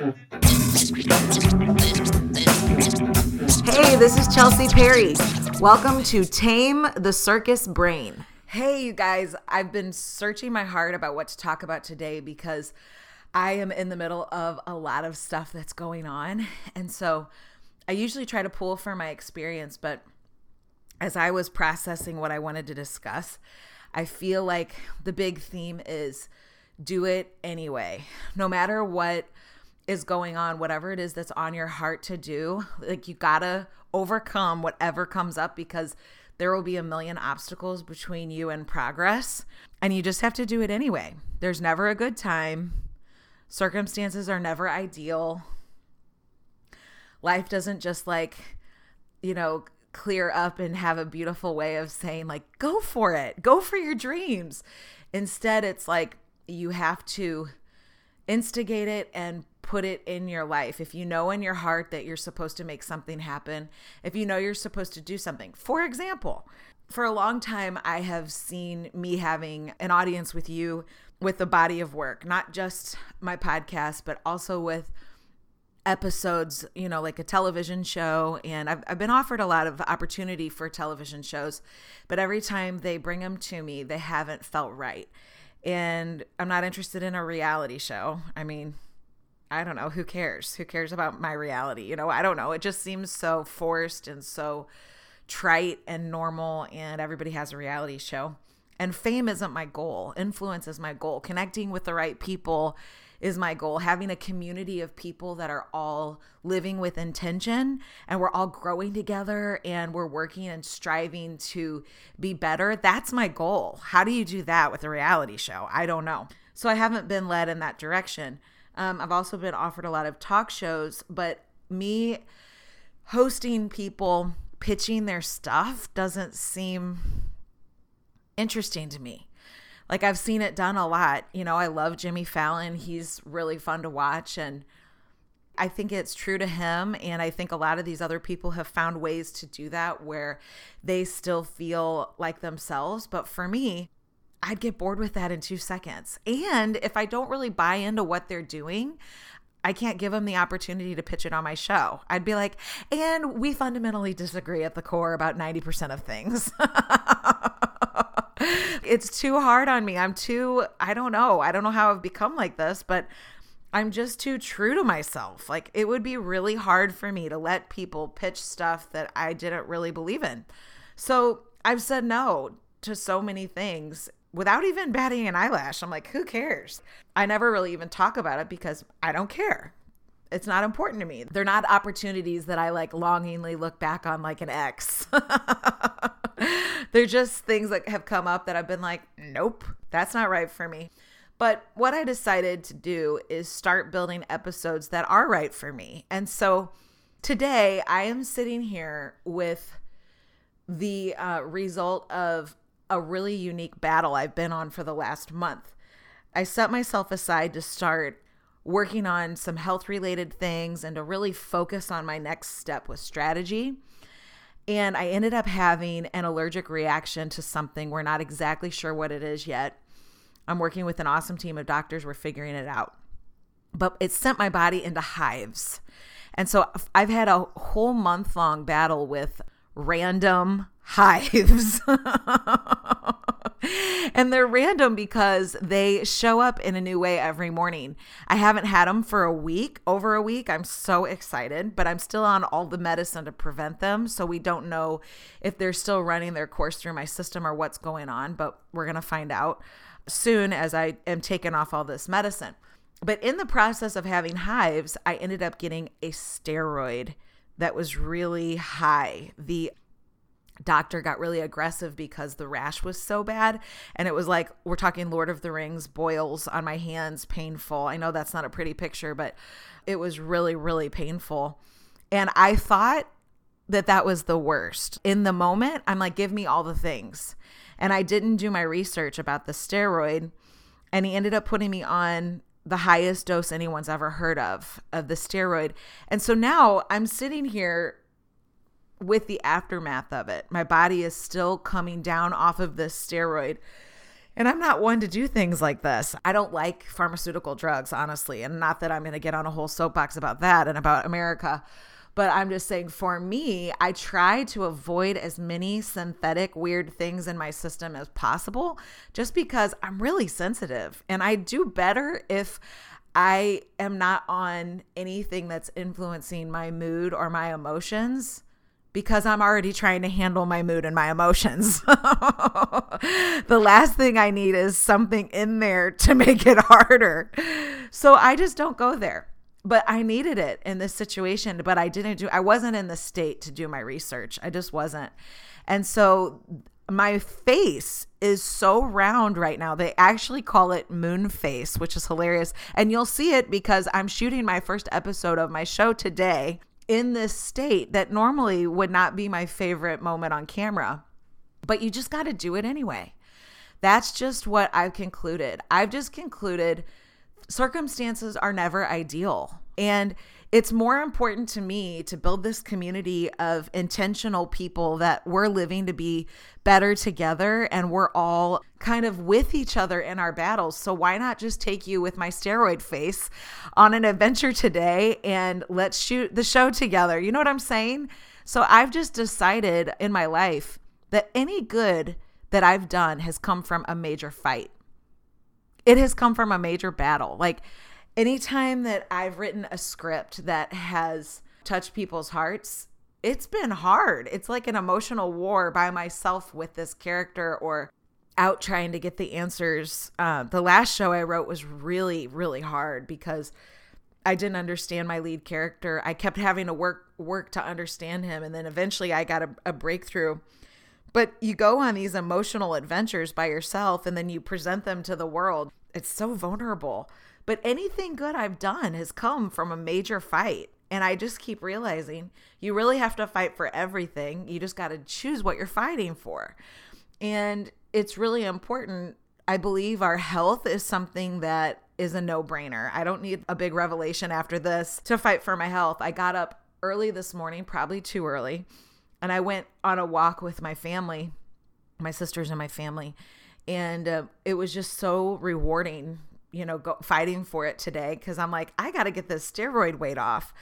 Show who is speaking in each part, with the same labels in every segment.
Speaker 1: Hey, this is Chelsea Perry. Welcome to Tame the Circus Brain. Hey, you guys, I've been searching my heart about what to talk about today because I am in the middle of a lot of stuff that's going on. And so I usually try to pull from my experience, but as I was processing what I wanted to discuss, I feel like the big theme is do it anyway. No matter what is going on, whatever it is that's on your heart to do, like you gotta overcome whatever comes up because there will be a million obstacles between you and progress. And you just have to do it anyway. There's never a good time. Circumstances are never ideal. Life doesn't just like, you know, clear up and have a beautiful way of saying, like, go for it, go for your dreams. Instead, it's like you have to instigate it and put it in your life. If you know in your heart that you're supposed to make something happen, if you know you're supposed to do something, for example, for a long time, I have seen me having an audience with you with the body of work, not just my podcast, but also with episodes, you know, like a television show. And I've, I've been offered a lot of opportunity for television shows, but every time they bring them to me, they haven't felt right. And I'm not interested in a reality show. I mean, I don't know. Who cares? Who cares about my reality? You know, I don't know. It just seems so forced and so trite and normal, and everybody has a reality show. And fame isn't my goal, influence is my goal. Connecting with the right people is my goal. Having a community of people that are all living with intention and we're all growing together and we're working and striving to be better. That's my goal. How do you do that with a reality show? I don't know. So I haven't been led in that direction. Um, I've also been offered a lot of talk shows, but me hosting people pitching their stuff doesn't seem interesting to me. Like I've seen it done a lot. You know, I love Jimmy Fallon. He's really fun to watch and I think it's true to him and I think a lot of these other people have found ways to do that where they still feel like themselves, but for me, I'd get bored with that in 2 seconds. And if I don't really buy into what they're doing, I can't give them the opportunity to pitch it on my show. I'd be like, and we fundamentally disagree at the core about 90% of things. it's too hard on me. I'm too, I don't know. I don't know how I've become like this, but I'm just too true to myself. Like it would be really hard for me to let people pitch stuff that I didn't really believe in. So I've said no to so many things without even batting an eyelash. I'm like, who cares? I never really even talk about it because I don't care. It's not important to me. They're not opportunities that I like longingly look back on like an ex. They're just things that have come up that I've been like, nope, that's not right for me. But what I decided to do is start building episodes that are right for me. And so today I am sitting here with the uh, result of a really unique battle I've been on for the last month. I set myself aside to start working on some health related things and to really focus on my next step with strategy. And I ended up having an allergic reaction to something. We're not exactly sure what it is yet. I'm working with an awesome team of doctors. We're figuring it out. But it sent my body into hives. And so I've had a whole month long battle with random hives. and they're random because they show up in a new way every morning. I haven't had them for a week, over a week. I'm so excited, but I'm still on all the medicine to prevent them. So we don't know if they're still running their course through my system or what's going on, but we're going to find out soon as I am taking off all this medicine. But in the process of having hives, I ended up getting a steroid that was really high. The doctor got really aggressive because the rash was so bad and it was like we're talking lord of the rings boils on my hands painful. I know that's not a pretty picture but it was really really painful. And i thought that that was the worst. In the moment i'm like give me all the things. And i didn't do my research about the steroid and he ended up putting me on the highest dose anyone's ever heard of of the steroid and so now i'm sitting here with the aftermath of it. My body is still coming down off of this steroid. And I'm not one to do things like this. I don't like pharmaceutical drugs, honestly. And not that I'm going to get on a whole soapbox about that and about America. But I'm just saying, for me, I try to avoid as many synthetic, weird things in my system as possible just because I'm really sensitive. And I do better if I am not on anything that's influencing my mood or my emotions because I'm already trying to handle my mood and my emotions. the last thing I need is something in there to make it harder. So I just don't go there but I needed it in this situation, but I didn't do I wasn't in the state to do my research. I just wasn't. And so my face is so round right now. They actually call it moon face, which is hilarious. And you'll see it because I'm shooting my first episode of my show today in this state that normally would not be my favorite moment on camera. But you just got to do it anyway. That's just what I've concluded. I've just concluded circumstances are never ideal. And it's more important to me to build this community of intentional people that we're living to be better together and we're all kind of with each other in our battles. So, why not just take you with my steroid face on an adventure today and let's shoot the show together? You know what I'm saying? So, I've just decided in my life that any good that I've done has come from a major fight it has come from a major battle. Like anytime that I've written a script that has touched people's hearts, it's been hard. It's like an emotional war by myself with this character or out trying to get the answers. Uh, the last show I wrote was really, really hard because I didn't understand my lead character. I kept having to work work to understand him, and then eventually I got a, a breakthrough but you go on these emotional adventures by yourself and then you present them to the world. It's so vulnerable. But anything good I've done has come from a major fight. And I just keep realizing you really have to fight for everything. You just got to choose what you're fighting for. And it's really important. I believe our health is something that is a no brainer. I don't need a big revelation after this to fight for my health. I got up early this morning, probably too early and I went on a walk with my family, my sisters and my family, and uh, it was just so rewarding, you know, go, fighting for it today because I'm like, I got to get this steroid weight off.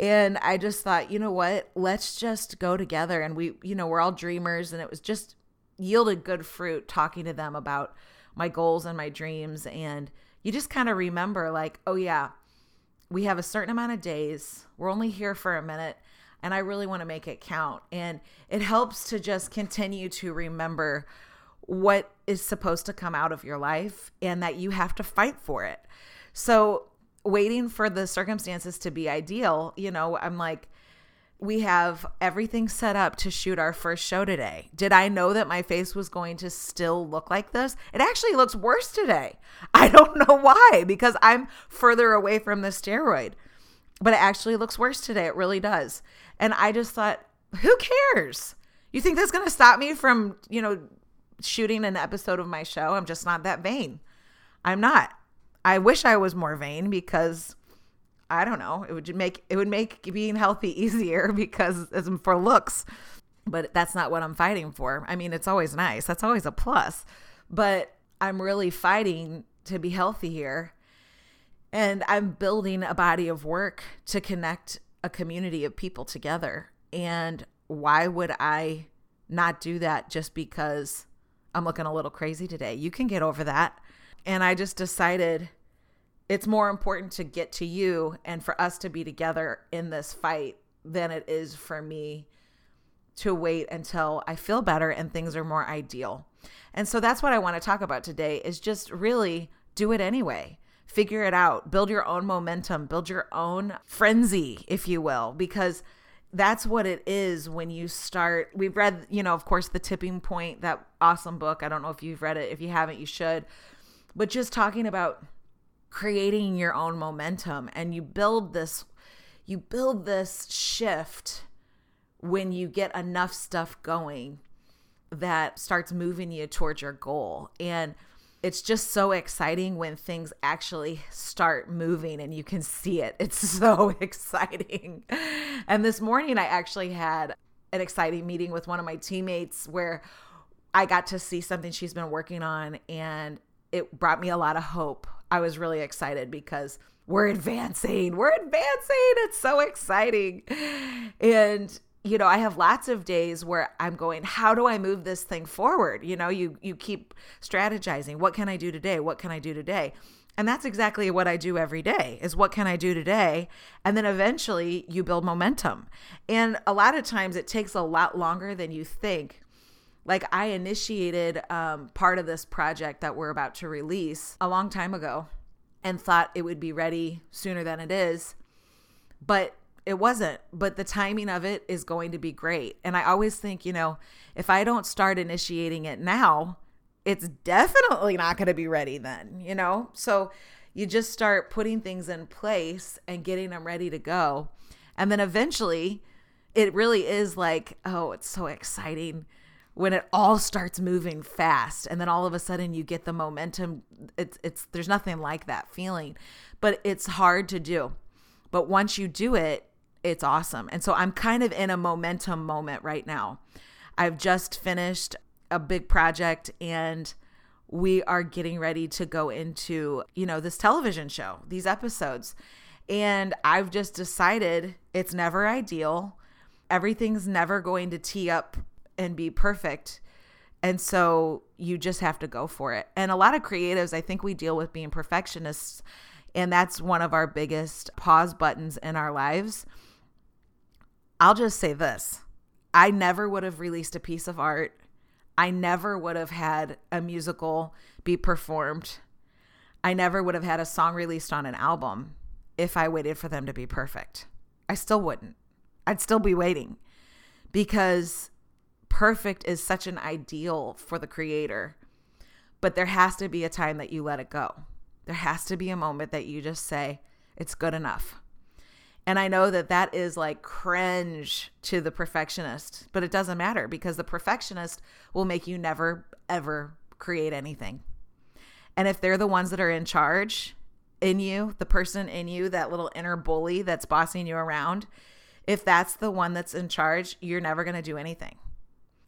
Speaker 1: And I just thought, you know what? Let's just go together. And we, you know, we're all dreamers, and it was just yielded good fruit talking to them about my goals and my dreams. And you just kind of remember, like, oh, yeah, we have a certain amount of days. We're only here for a minute and I really want to make it count. And it helps to just continue to remember what is supposed to come out of your life and that you have to fight for it. So, waiting for the circumstances to be ideal, you know, I'm like, we have everything set up to shoot our first show today. Did I know that my face was going to still look like this? It actually looks worse today. I don't know why, because I'm further away from the steroid but it actually looks worse today. It really does. And I just thought, who cares? You think that's going to stop me from, you know, shooting an episode of my show? I'm just not that vain. I'm not. I wish I was more vain because I don't know. It would make it would make being healthy easier because as for looks, but that's not what I'm fighting for. I mean, it's always nice. That's always a plus. But I'm really fighting to be healthy here and I'm building a body of work to connect a community of people together. And why would I not do that just because I'm looking a little crazy today? You can get over that. And I just decided it's more important to get to you and for us to be together in this fight than it is for me to wait until I feel better and things are more ideal. And so that's what I want to talk about today is just really do it anyway figure it out, build your own momentum, build your own frenzy, if you will, because that's what it is when you start. We've read, you know, of course, The Tipping Point, that awesome book. I don't know if you've read it. If you haven't, you should. But just talking about creating your own momentum and you build this you build this shift when you get enough stuff going that starts moving you towards your goal. And it's just so exciting when things actually start moving and you can see it. It's so exciting. And this morning, I actually had an exciting meeting with one of my teammates where I got to see something she's been working on and it brought me a lot of hope. I was really excited because we're advancing. We're advancing. It's so exciting. And you know, I have lots of days where I'm going, how do I move this thing forward? You know, you you keep strategizing. What can I do today? What can I do today? And that's exactly what I do every day is what can I do today? And then eventually you build momentum. And a lot of times it takes a lot longer than you think. Like I initiated um, part of this project that we're about to release a long time ago and thought it would be ready sooner than it is. But it wasn't, but the timing of it is going to be great. And I always think, you know, if I don't start initiating it now, it's definitely not going to be ready then, you know? So you just start putting things in place and getting them ready to go. And then eventually it really is like, oh, it's so exciting when it all starts moving fast and then all of a sudden you get the momentum it's it's there's nothing like that feeling but it's hard to do but once you do it it's awesome and so i'm kind of in a momentum moment right now i've just finished a big project and we are getting ready to go into, you know, this television show, these episodes. And I've just decided it's never ideal. Everything's never going to tee up and be perfect. And so you just have to go for it. And a lot of creatives, I think we deal with being perfectionists. And that's one of our biggest pause buttons in our lives. I'll just say this I never would have released a piece of art I never would have had a musical be performed. I never would have had a song released on an album if I waited for them to be perfect. I still wouldn't. I'd still be waiting because perfect is such an ideal for the creator. But there has to be a time that you let it go. There has to be a moment that you just say, it's good enough. And I know that that is like cringe to the perfectionist, but it doesn't matter because the perfectionist will make you never, ever create anything. And if they're the ones that are in charge in you, the person in you, that little inner bully that's bossing you around, if that's the one that's in charge, you're never going to do anything.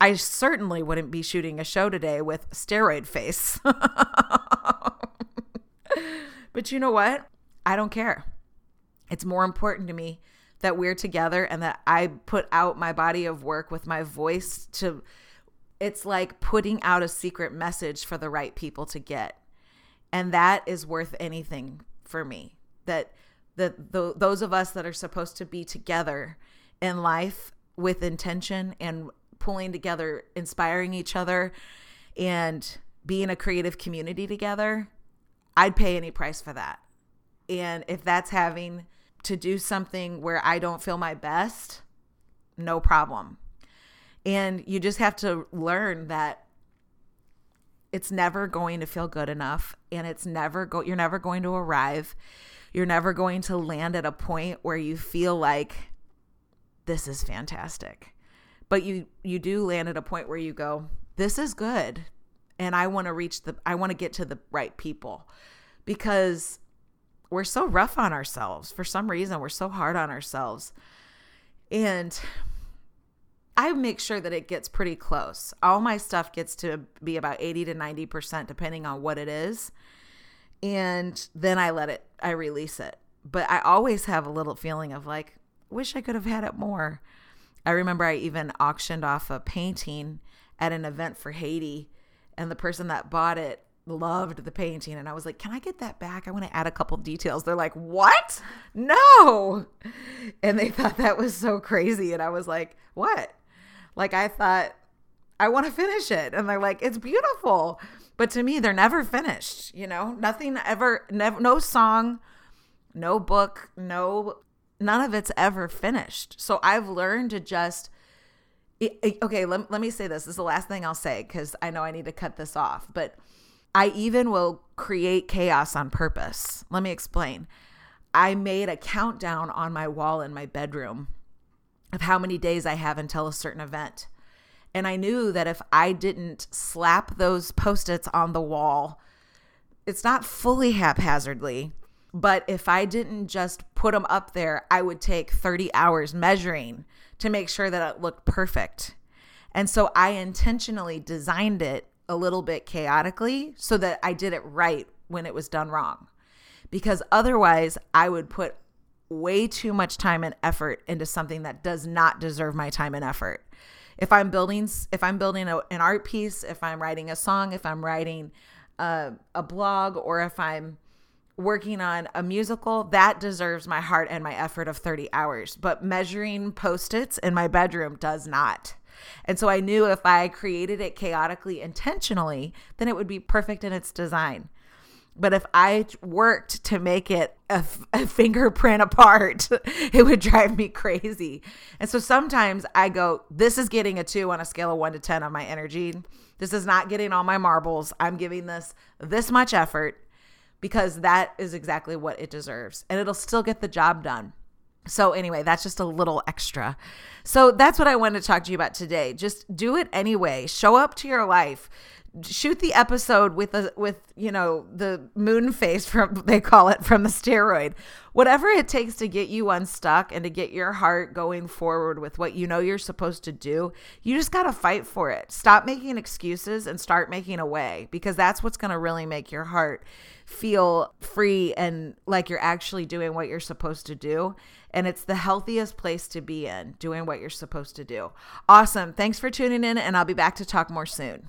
Speaker 1: I certainly wouldn't be shooting a show today with steroid face. but you know what? I don't care. It's more important to me that we're together and that I put out my body of work with my voice to it's like putting out a secret message for the right people to get. And that is worth anything for me. That that the, those of us that are supposed to be together in life with intention and pulling together, inspiring each other and being a creative community together, I'd pay any price for that. And if that's having to do something where I don't feel my best, no problem. And you just have to learn that it's never going to feel good enough and it's never go you're never going to arrive. You're never going to land at a point where you feel like this is fantastic. But you you do land at a point where you go, this is good and I want to reach the I want to get to the right people because we're so rough on ourselves. For some reason, we're so hard on ourselves. And I make sure that it gets pretty close. All my stuff gets to be about 80 to 90% depending on what it is. And then I let it I release it. But I always have a little feeling of like wish I could have had it more. I remember I even auctioned off a painting at an event for Haiti and the person that bought it loved the painting and I was like, "Can I get that back? I want to add a couple details." They're like, "What? No." And they thought that was so crazy and I was like, "What?" Like I thought I want to finish it. And they're like, "It's beautiful." But to me, they're never finished, you know? Nothing ever never no song, no book, no none of it's ever finished. So I've learned to just okay, let, let me say this. This is the last thing I'll say because I know I need to cut this off. But I even will create chaos on purpose. Let me explain. I made a countdown on my wall in my bedroom of how many days I have until a certain event. And I knew that if I didn't slap those post its on the wall, it's not fully haphazardly, but if I didn't just put them up there, I would take 30 hours measuring to make sure that it looked perfect. And so I intentionally designed it a little bit chaotically so that I did it right when it was done wrong. Because otherwise, I would put way too much time and effort into something that does not deserve my time and effort. If I'm building if I'm building a, an art piece, if I'm writing a song, if I'm writing a, a blog or if I'm working on a musical, that deserves my heart and my effort of 30 hours. But measuring post-its in my bedroom does not. And so I knew if I created it chaotically intentionally, then it would be perfect in its design. But if I worked to make it a, a, fingerprint apart, it would drive me crazy. And so sometimes I go, this is getting a two on a scale of one to 10 on my energy. This is not getting all my marbles. I'm giving this this much effort because that is exactly what it deserves. And it'll still get the job done. So, anyway, that's just a little extra. So, that's what I wanted to talk to you about today. Just do it anyway. Show up to your life. Shoot the episode with a with you know the moon face from they call it from the steroid. Whatever it takes to get you unstuck and to get your heart going forward with what you know you're supposed to do. You just got to fight for it. Stop making excuses and start making a way because that's what's going to really make your heart feel free and like you're actually doing what you're supposed to do and it's the healthiest place to be in, doing what you're supposed to do. Awesome. Thanks for tuning in, and I'll be back to talk more soon.